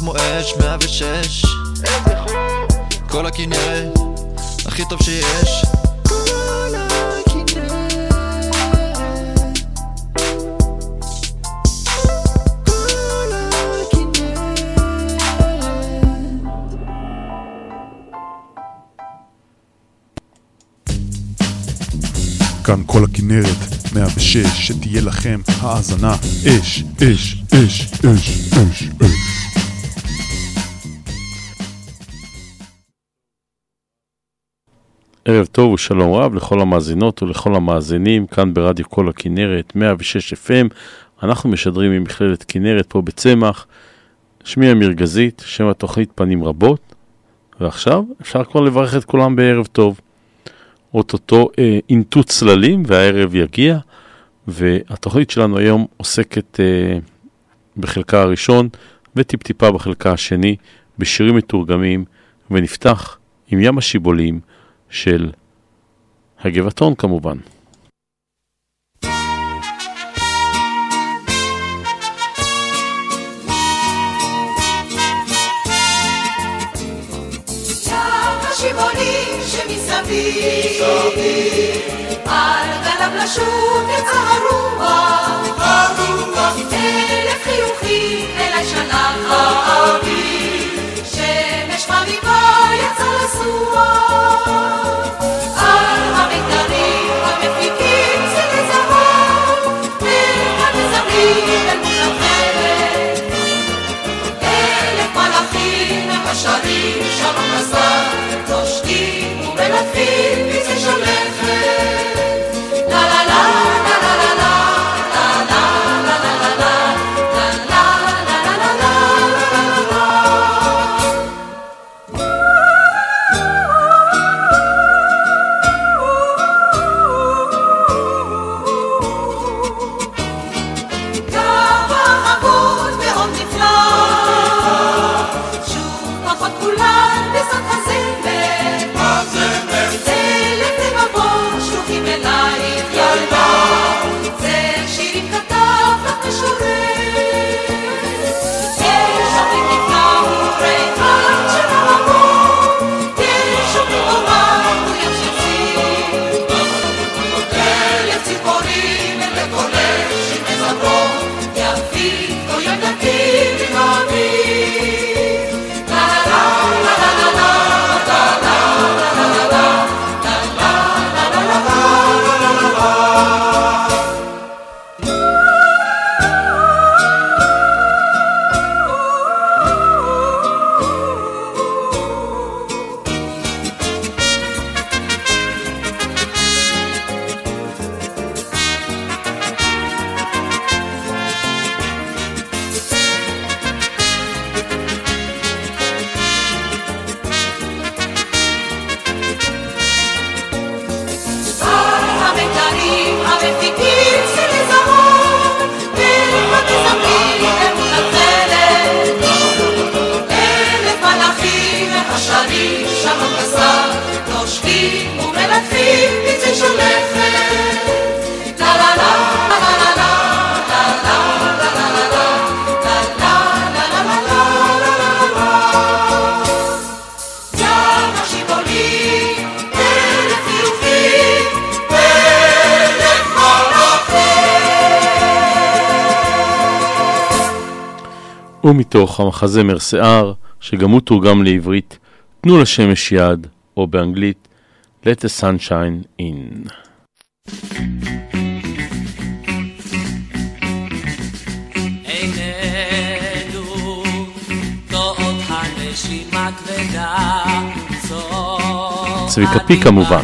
כמו אש, 106 כל הכנרת, הכי טוב שיש. כאן כל הכנרת, 106, שתהיה לכם האזנה. אש, אש, אש, אש, אש, אש. ערב טוב ושלום רב לכל המאזינות ולכל המאזינים כאן ברדיו כל הכנרת 106 FM אנחנו משדרים ממכללת כנרת פה בצמח. שמי אמיר גזית, שם התוכנית פנים רבות. ועכשיו אפשר כבר לברך את כולם בערב טוב. אוטוטו אה, צללים והערב יגיע. והתוכנית שלנו היום עוסקת אה, בחלקה הראשון וטיפ-טיפה בחלקה השני בשירים מתורגמים ונפתח עם ים השיבולים של הגבעתון כמובן. על גליו לשוב אלף חיוכים אליי שלח האביב, שמש חביבה 告诉我 השנים שלום בשר, נושקים ומלטפים פצעי שלכת. לה ומתוך המחזמר שיער, שגם הוא תורגם לעברית, תנו לשמש יד, או באנגלית, Let the sunshine in. צביקה פי כמובן.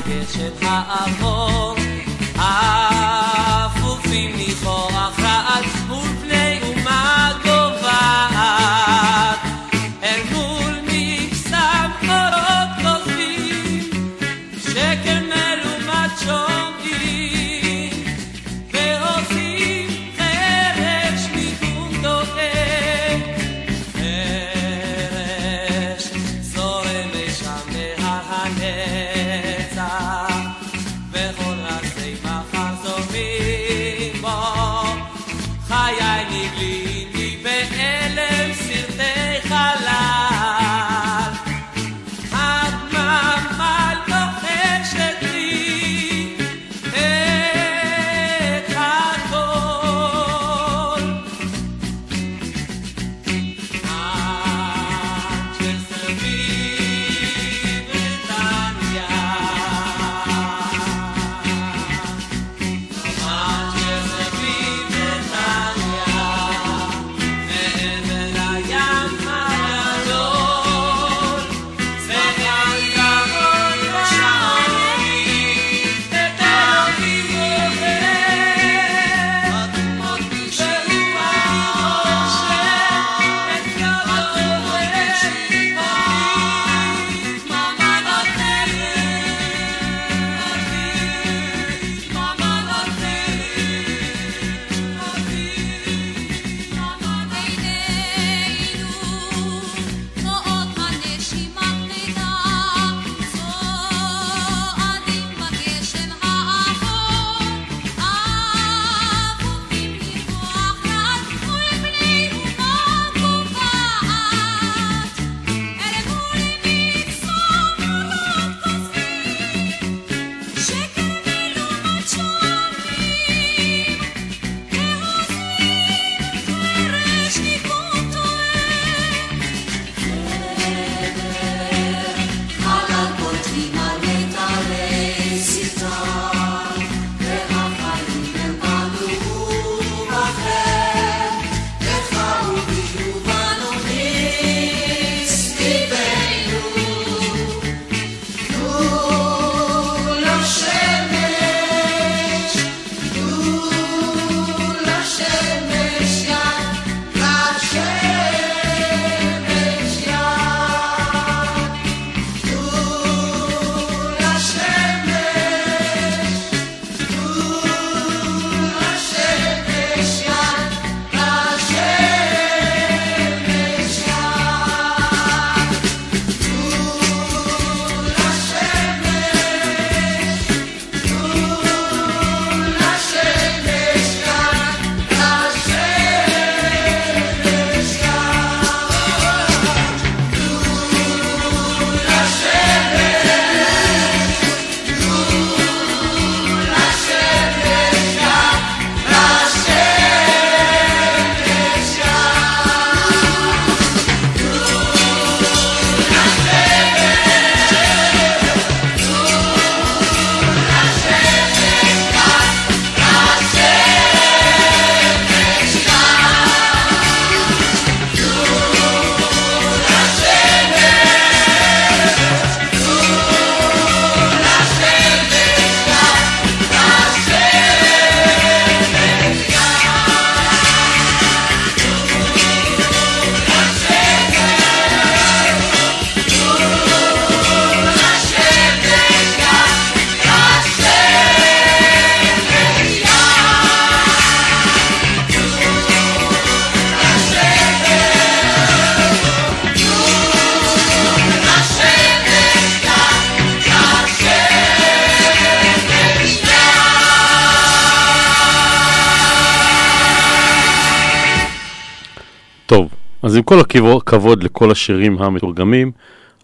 כל הכבוד לכל השירים המתורגמים,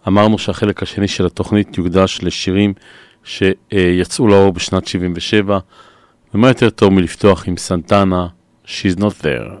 אמרנו שהחלק השני של התוכנית יוקדש לשירים שיצאו לאור בשנת 77, ומה יותר טוב מלפתוח עם סנטנה, She's Not There.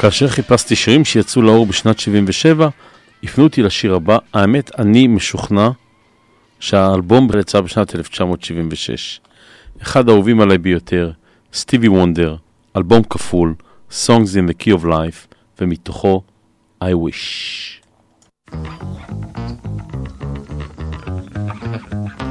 כאשר חיפשתי שירים שיצאו לאור בשנת 77, הפנו אותי לשיר הבא, האמת אני משוכנע שהאלבום יצא בשנת 1976. אחד האהובים עליי ביותר, סטיבי וונדר, אלבום כפול, Songs in the Key of Life, ומתוכו I Wish. thank you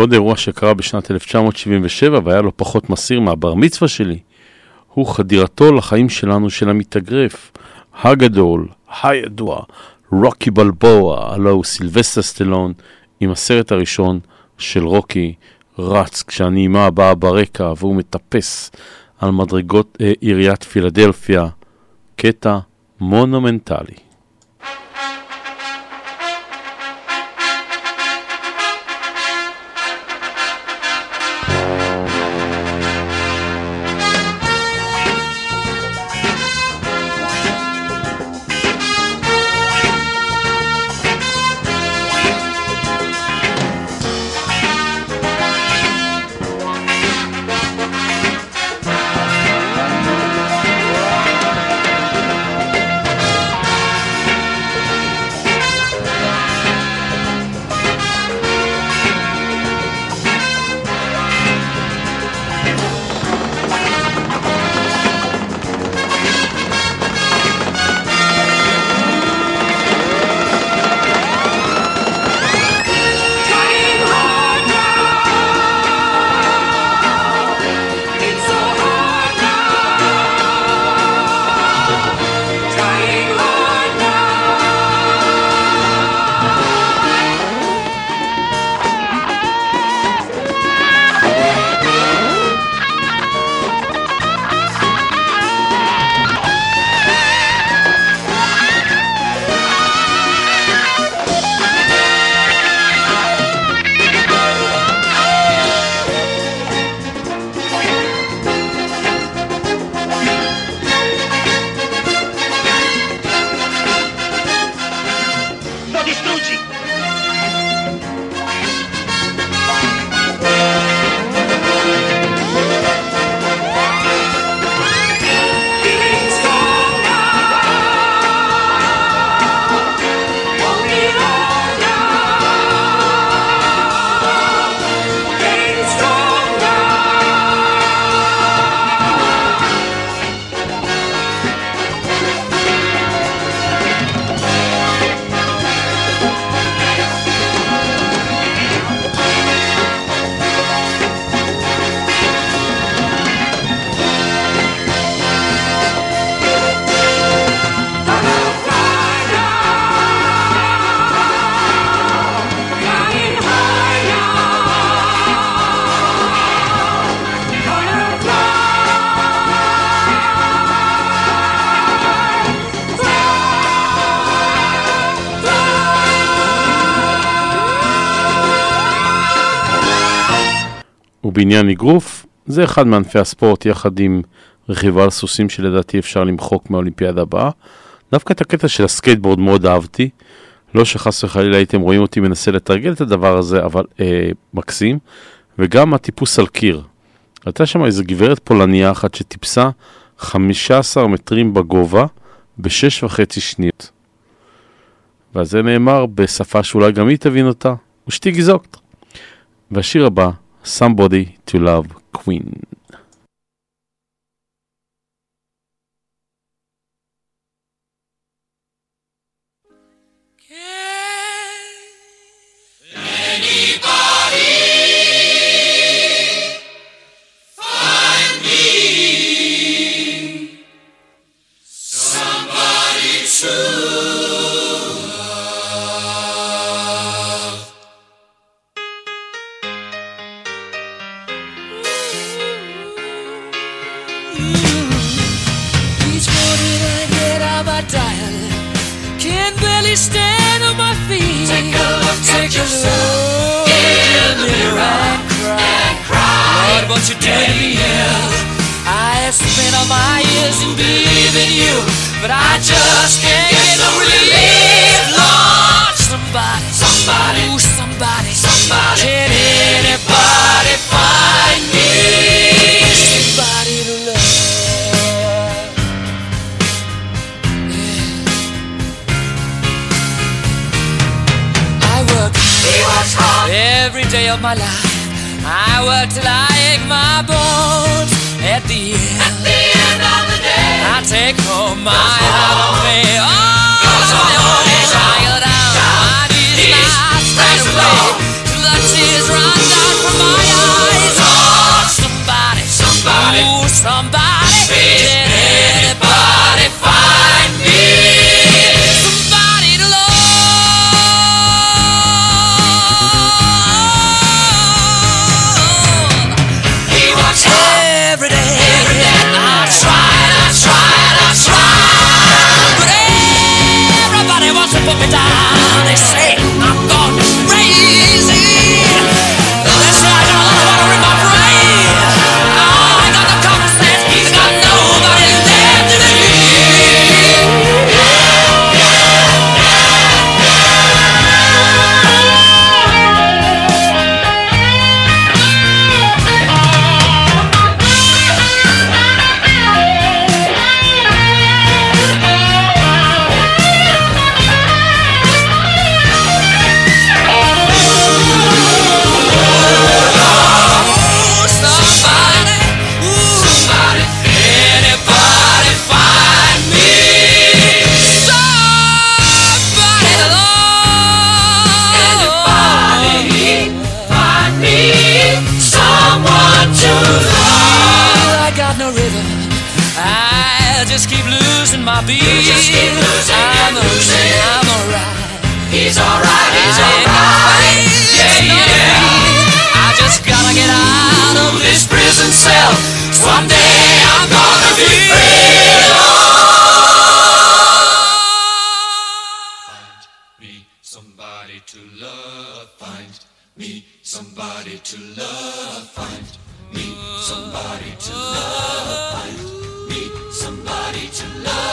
ועוד אירוע שקרה בשנת 1977 והיה לו פחות מסעיר מהבר מצווה שלי, הוא חדירתו לחיים שלנו של המתאגרף, הגדול, הידוע, רוקי בלבואה, הלוא הוא סילבסטר סטלון, עם הסרט הראשון של רוקי, רץ כשהנעימה באה ברקע והוא מטפס על מדרגות אה, עיריית פילדלפיה, קטע מונומנטלי. ובעניין אגרוף, זה אחד מענפי הספורט יחד עם רכיבה על סוסים שלדעתי אפשר למחוק מהאולימפיאדה הבאה. דווקא את הקטע של הסקייטבורד מאוד אהבתי. לא שחס וחלילה הייתם רואים אותי מנסה לתרגל את הדבר הזה, אבל אה, מקסים. וגם הטיפוס על קיר. הייתה שם איזו גברת פולניה אחת שטיפסה 15 מטרים בגובה בשש וחצי שניות. ועל זה נאמר בשפה שאולי גם היא תבין אותה, ושתיגי זוקט. והשיר הבא, Somebody to Love Queen. Look look in the mirror and cry. Lord, what you doing to me? I have spent all my years in believing you, but I just can't get no relief. Lord, somebody, somebody, somebody, somebody. Of my life. I work till I ache my bones. At the end, at the end of the day, I take home my half pay. Oh, I'm tired out. My knees not straight away till the tears run down to love.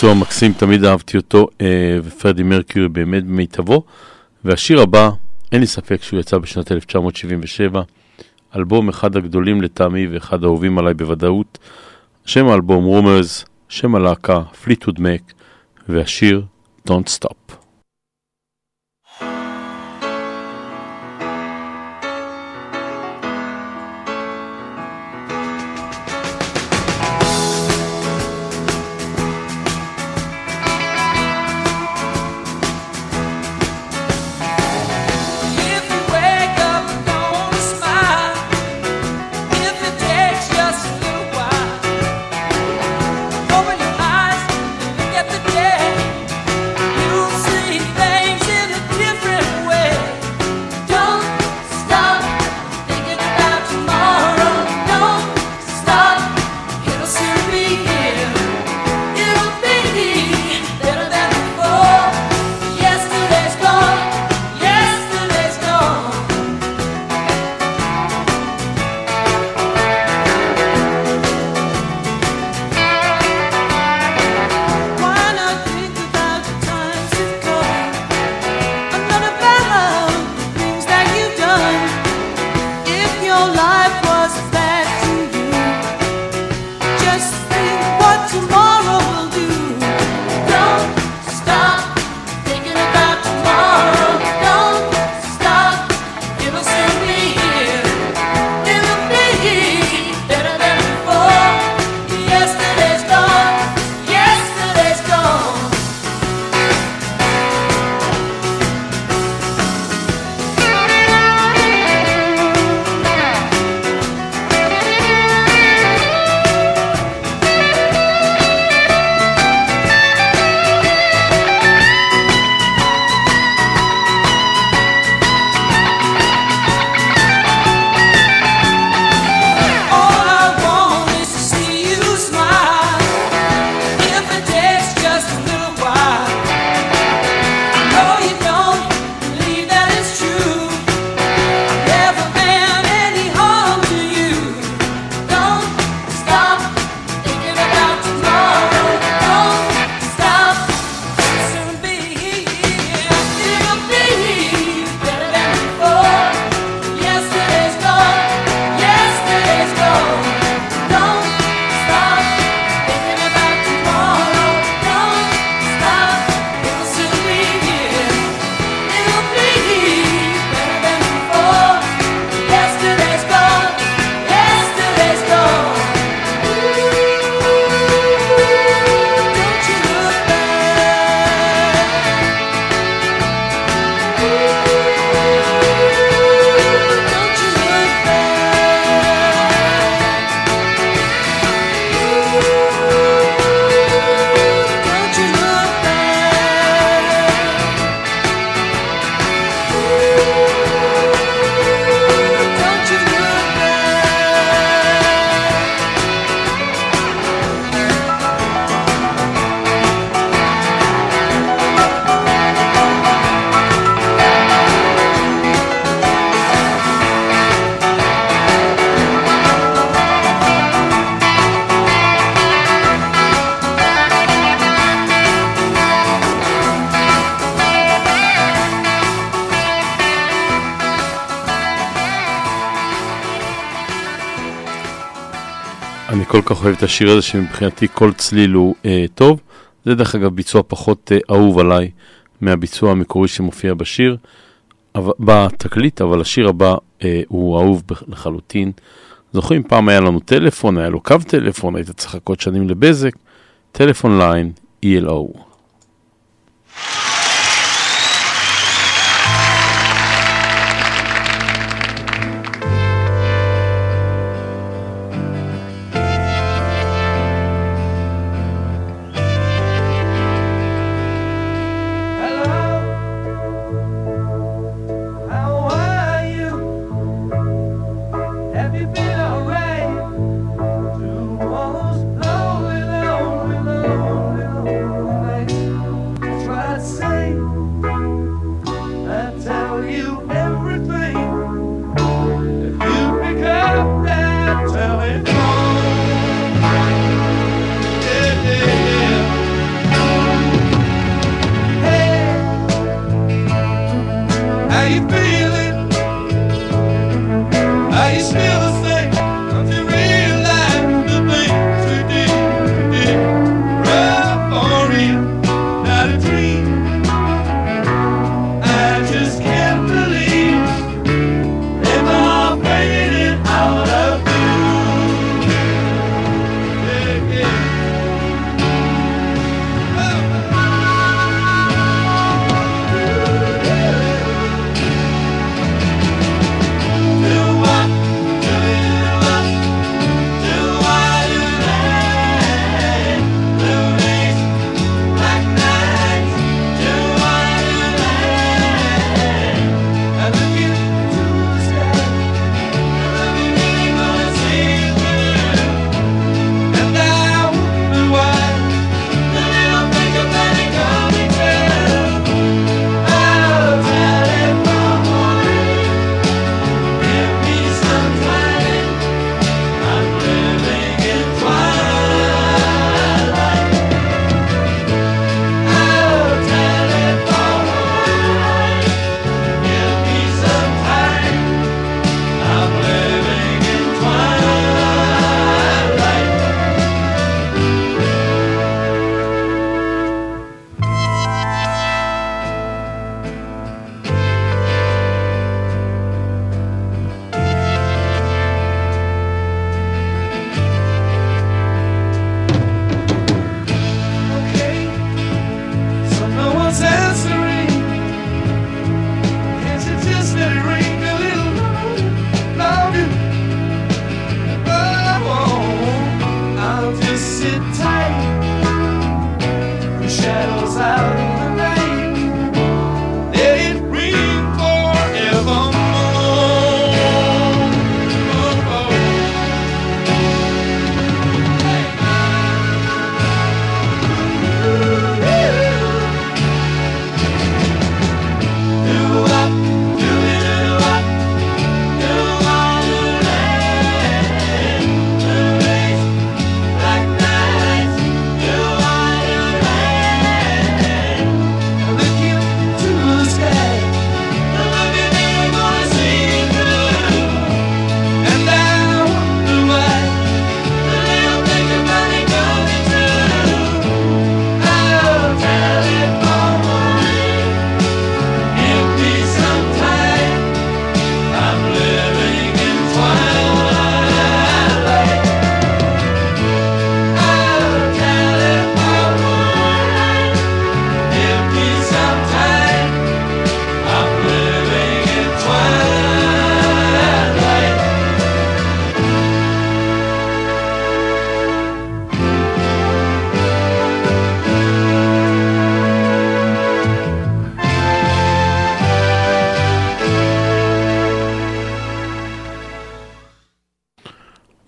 ביצוע מקסים, תמיד אהבתי אותו, אה, ופרדי מרקיורי באמת במיטבו. והשיר הבא, אין לי ספק שהוא יצא בשנת 1977, אלבום אחד הגדולים לטעמי ואחד האהובים עליי בוודאות, שם האלבום Rumours, שם הלהקה, Fleetwood Mac, והשיר Don't Stop. כך אוהב את השיר הזה שמבחינתי כל צליל הוא אה, טוב. זה דרך אגב ביצוע פחות אה, אהוב עליי מהביצוע המקורי שמופיע בשיר, אבל, בתקליט, אבל השיר הבא אה, הוא אהוב לחלוטין. זוכרים, פעם היה לנו טלפון, היה לו קו טלפון, היית צריך לחכות שנים לבזק, טלפון ליין, ELO.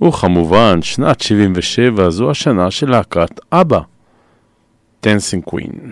וכמובן, שנת 77 זו השנה של להקת אבא, טנסינג קווין.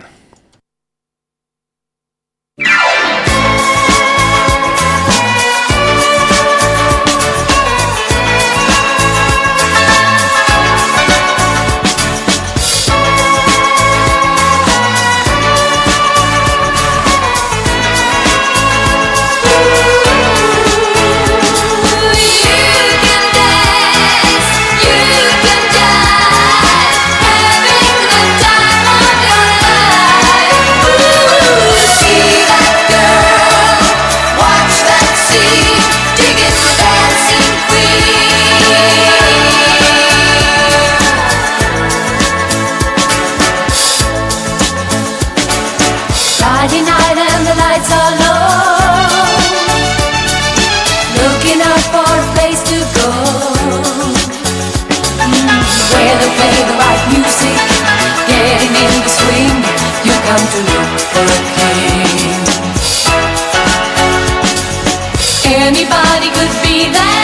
that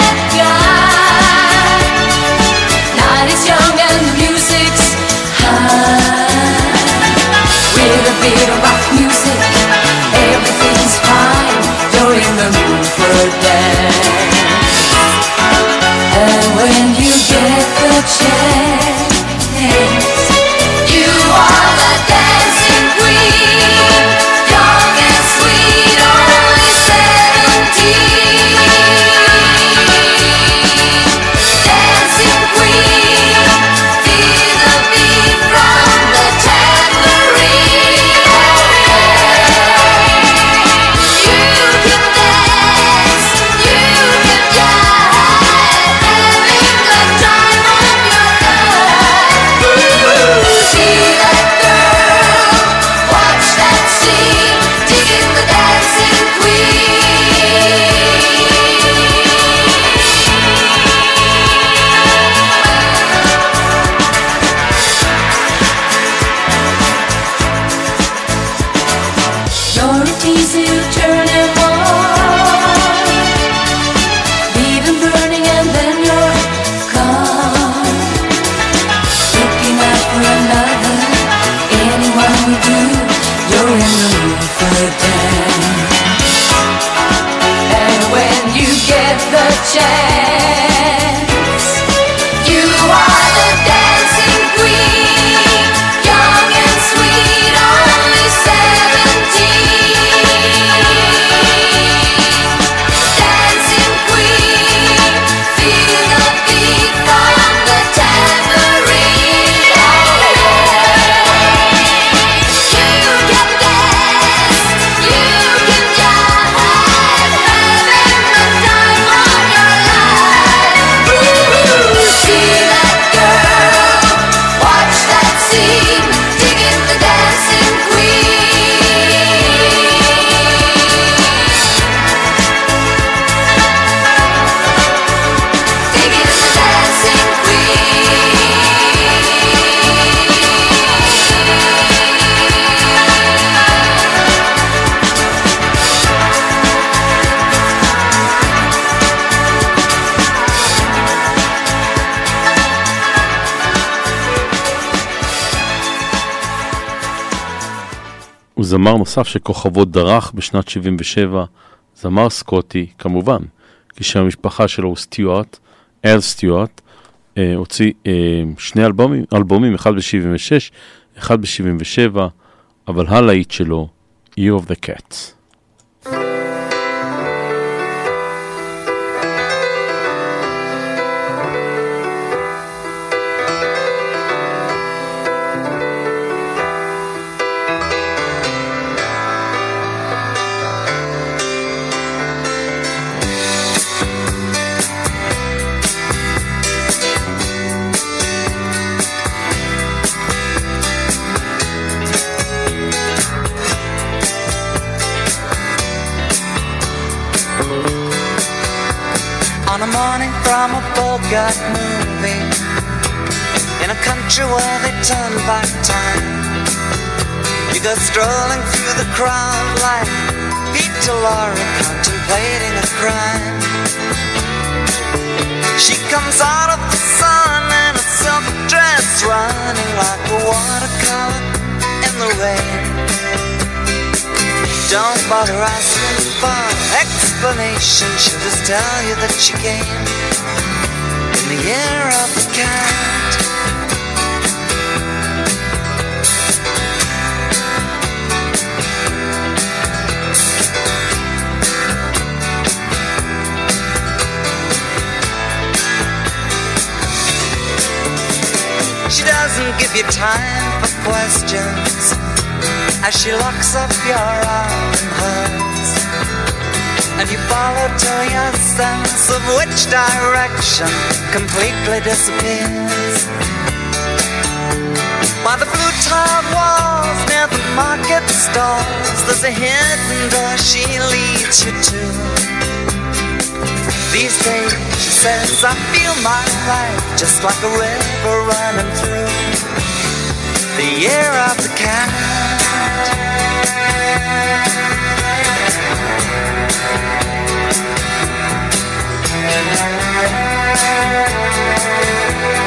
זמר נוסף שכוכבו דרך בשנת 77, זמר סקוטי, כמובן, כשם המשפחה שלו הוא סטיוארט, אל סטיוארט, אה, הוציא אה, שני אלבומים, אלבומים, אחד ב-76, אחד ב-77, אבל הלהיט שלו, Year of the Cats. Bogart movie In a country where they turn back time. You go strolling through the crowd like Peter Lorre contemplating a crime. She comes out of the sun in a silk dress Running like a watercolor in the rain. Don't bother asking for explanation. She'll just tell you that she came the year of the cat. She doesn't give you time for questions as she locks up your arm in hers. And you follow till your sense of which direction completely disappears. By the blue tiled walls near the market stalls, there's a hidden door she leads you to. These days, she says, I feel my life just like a river running through the year of the cat. Thank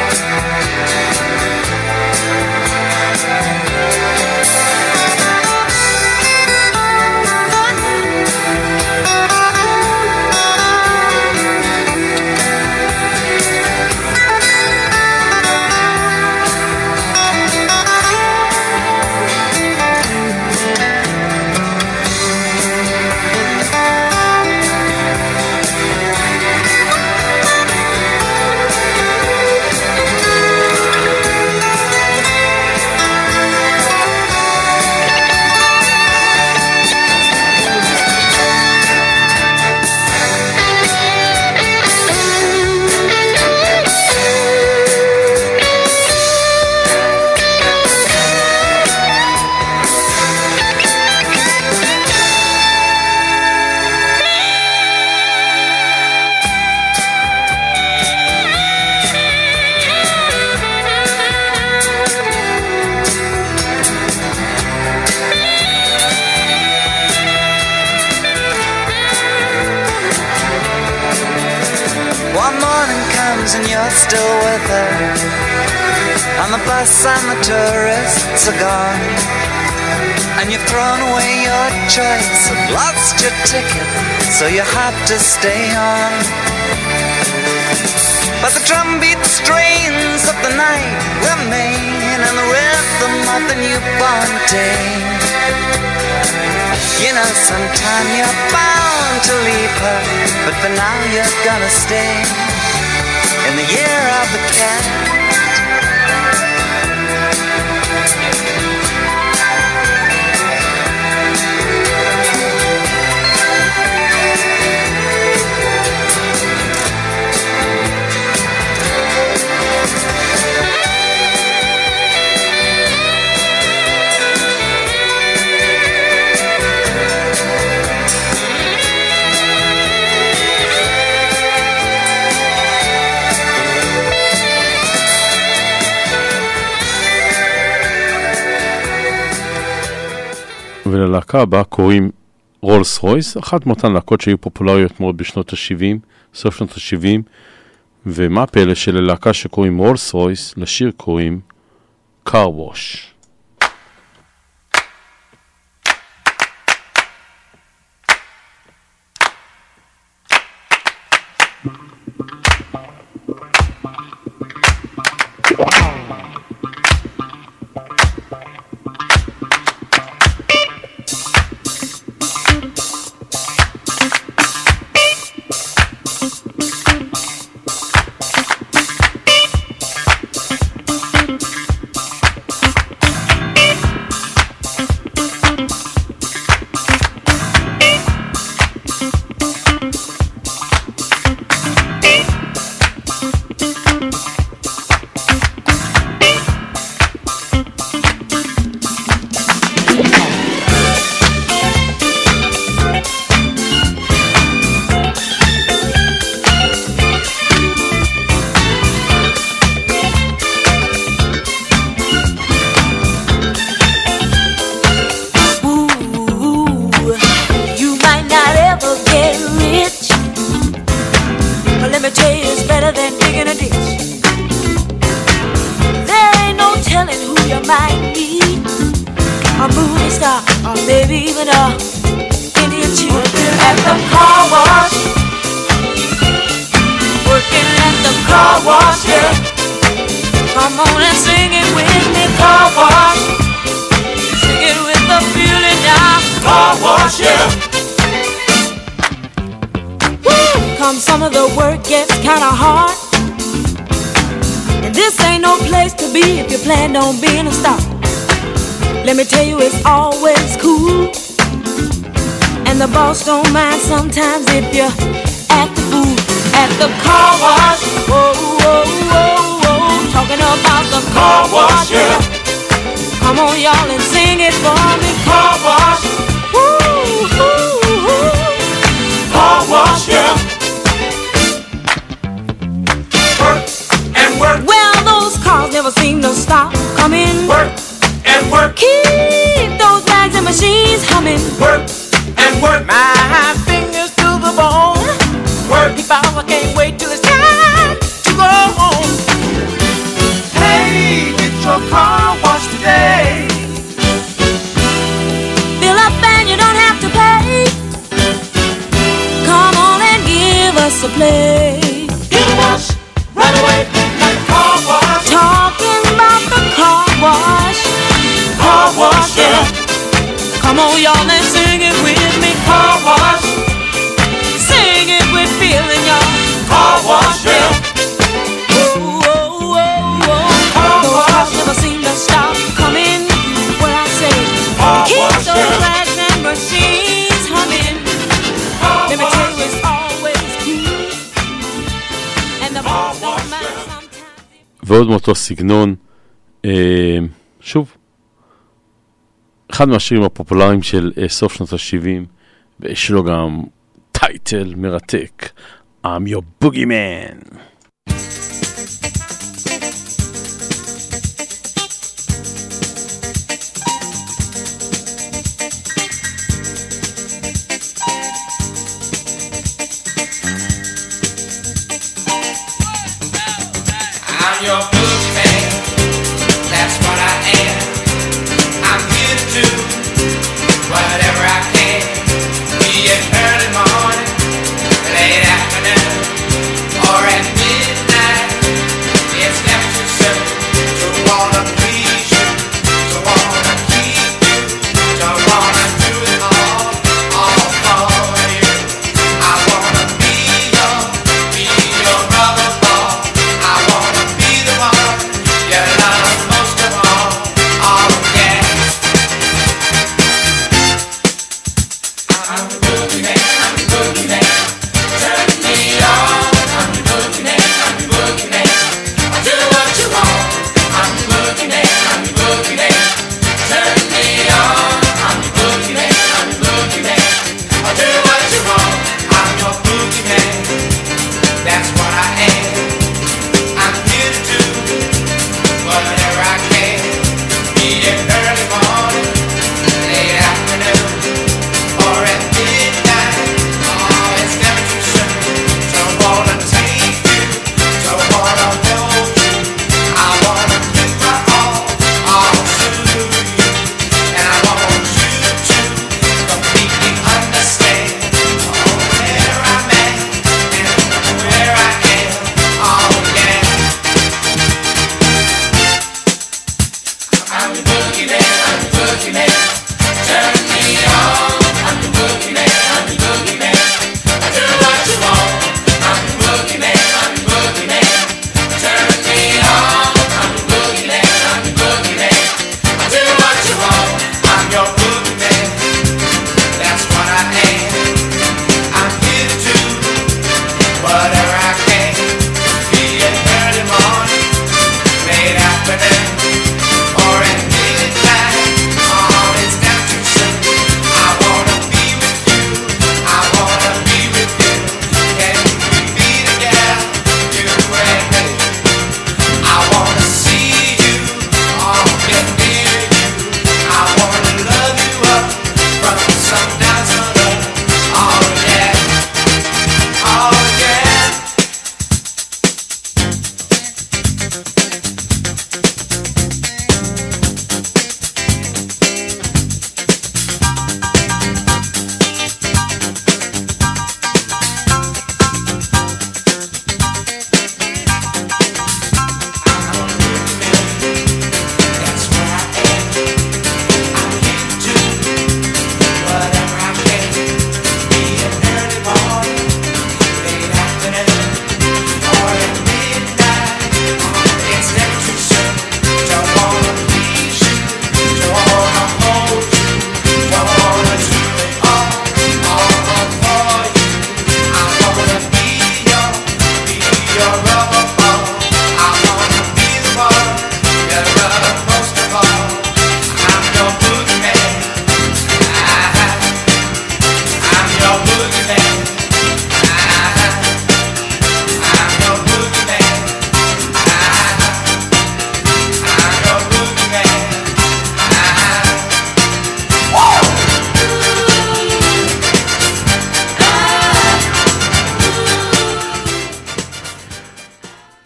וללהקה הבאה קוראים רולס רויס, אחת מאותן להקות שהיו פופולריות מאוד בשנות ה-70, סוף שנות ה-70, ומה הפלא שללהקה שקוראים רולס רויס, לשיר קוראים car wash. This ain't no place to be if you plan on being a star. Let me tell you, it's always cool. And the boss don't mind sometimes if you act the fool at the car wash. Whoa, whoa, whoa, whoa. Talking about the car wash, yeah. Come on, y'all, and sing it for me. Car wash. Woo, woo, woo. Car wash, yeah. Stop coming. Work and work. Keep those bags and machines humming. Work and work. My fingers to the bone. Work. If I can't wait till it's y'all, and sing it with me. Car wash. Sing it with feeling, y'all. Car wash, yeah. Whoa, whoa, whoa, whoa. Those cars never seem to stop coming. What I say, keep those bags and machines humming. Let me tell you, it's always cool. And the boss don't mind sometimes. ועוד מאותו סגנון, אה, שוב, אחד מהשירים הפופולריים של אה, סוף שנות ה-70, ויש לו גם טייטל מרתק, I'm your boogeyman.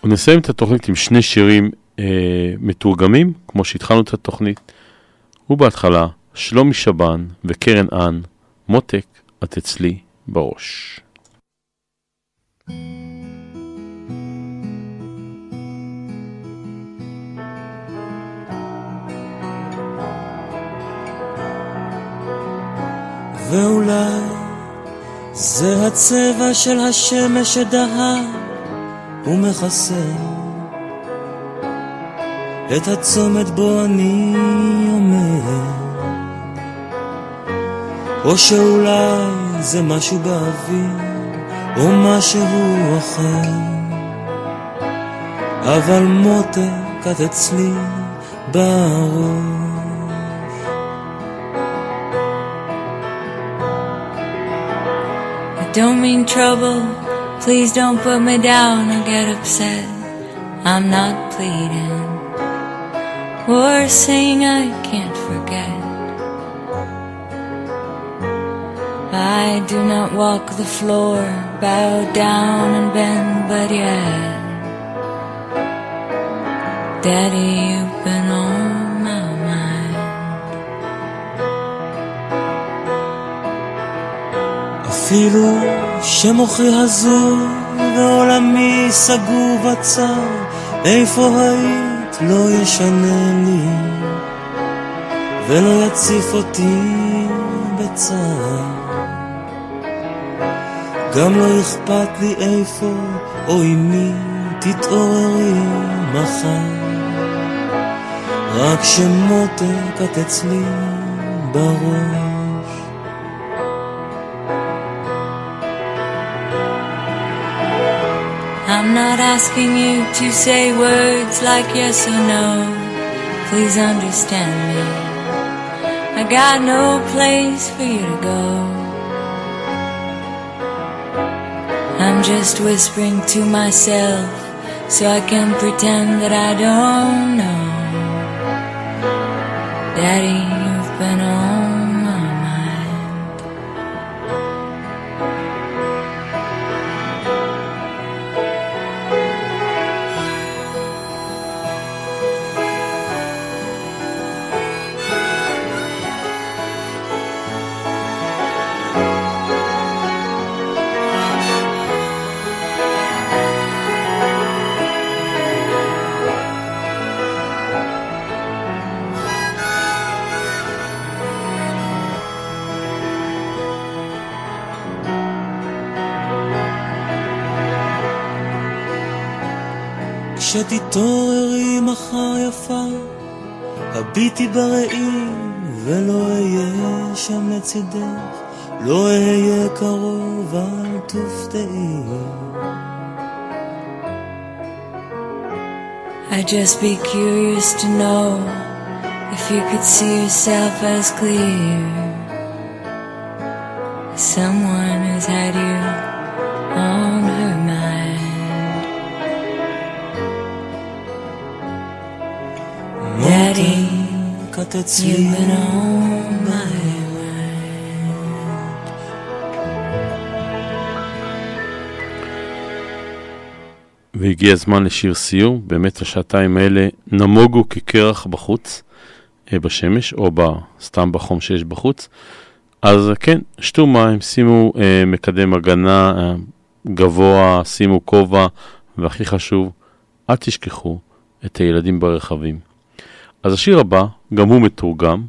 ונסיים את התוכנית עם שני שירים אה, מתורגמים, כמו שהתחלנו את התוכנית. ובהתחלה, שלומי שבן וקרן אן, מותק, את אצלי בראש. ואולי זה הצבע של השמש שדהר ומכסה את הצומת בו אני עומד או שאולי זה משהו באוויר או משהו אחר. אבל מותק את אצלי בראש. Don't mean trouble. Please don't put me down or get upset. I'm not pleading or saying I can't forget. I do not walk the floor, bow down and bend, but yet, Daddy, you've been on my mind. I feel. שמוחי הזוי ועולמי סגור בצר, איפה היית לא ישנה לי ולא יציף אותי בצער. גם לא אכפת לי איפה או עם מי תתעוררי מחר, רק שמותק את אצלי בראש. I'm not asking you to say words like yes or no. Please understand me. I got no place for you to go. I'm just whispering to myself so I can pretend that I don't know. Daddy, כשתתעוררי מחר יפה, הביטי בראי ולא אהיה שם לצידך, לא אהיה קרוב, אל תופתעי. I'd just be curious to know if you could see yourself as clear. as Someone who's had you את אצלי you've been on my והגיע הזמן לשיר סיום, באמת השעתיים האלה נמוגו כקרח בחוץ, אה, בשמש, או סתם בחום שיש בחוץ. אז כן, שתו מים, שימו אה, מקדם הגנה אה, גבוה, שימו כובע, והכי חשוב, אל תשכחו את הילדים ברכבים. אז השיר הבא, גם הוא מתורגם,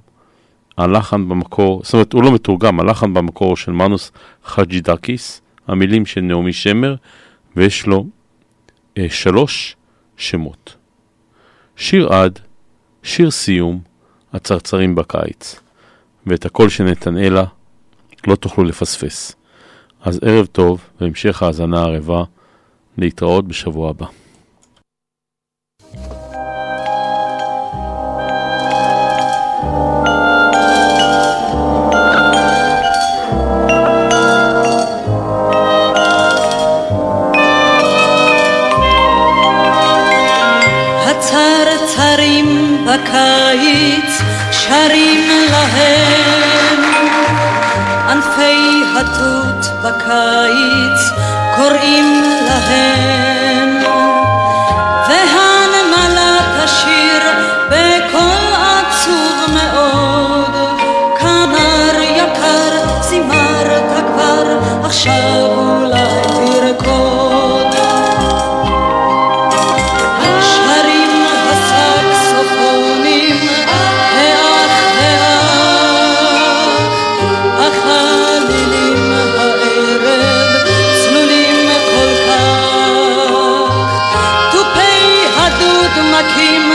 הלחן במקור, זאת אומרת, הוא לא מתורגם, הלחן במקור של מנוס חג'ידקיס, המילים של נעמי שמר, ויש לו אה, שלוש שמות. שיר עד, שיר סיום, הצרצרים בקיץ. ואת הקול של נתנאלה לא תוכלו לפספס. אז ערב טוב והמשך האזנה ערבה, להתראות בשבוע הבא. בקיץ שרים להם. ענפי התות בקיץ קוראים I came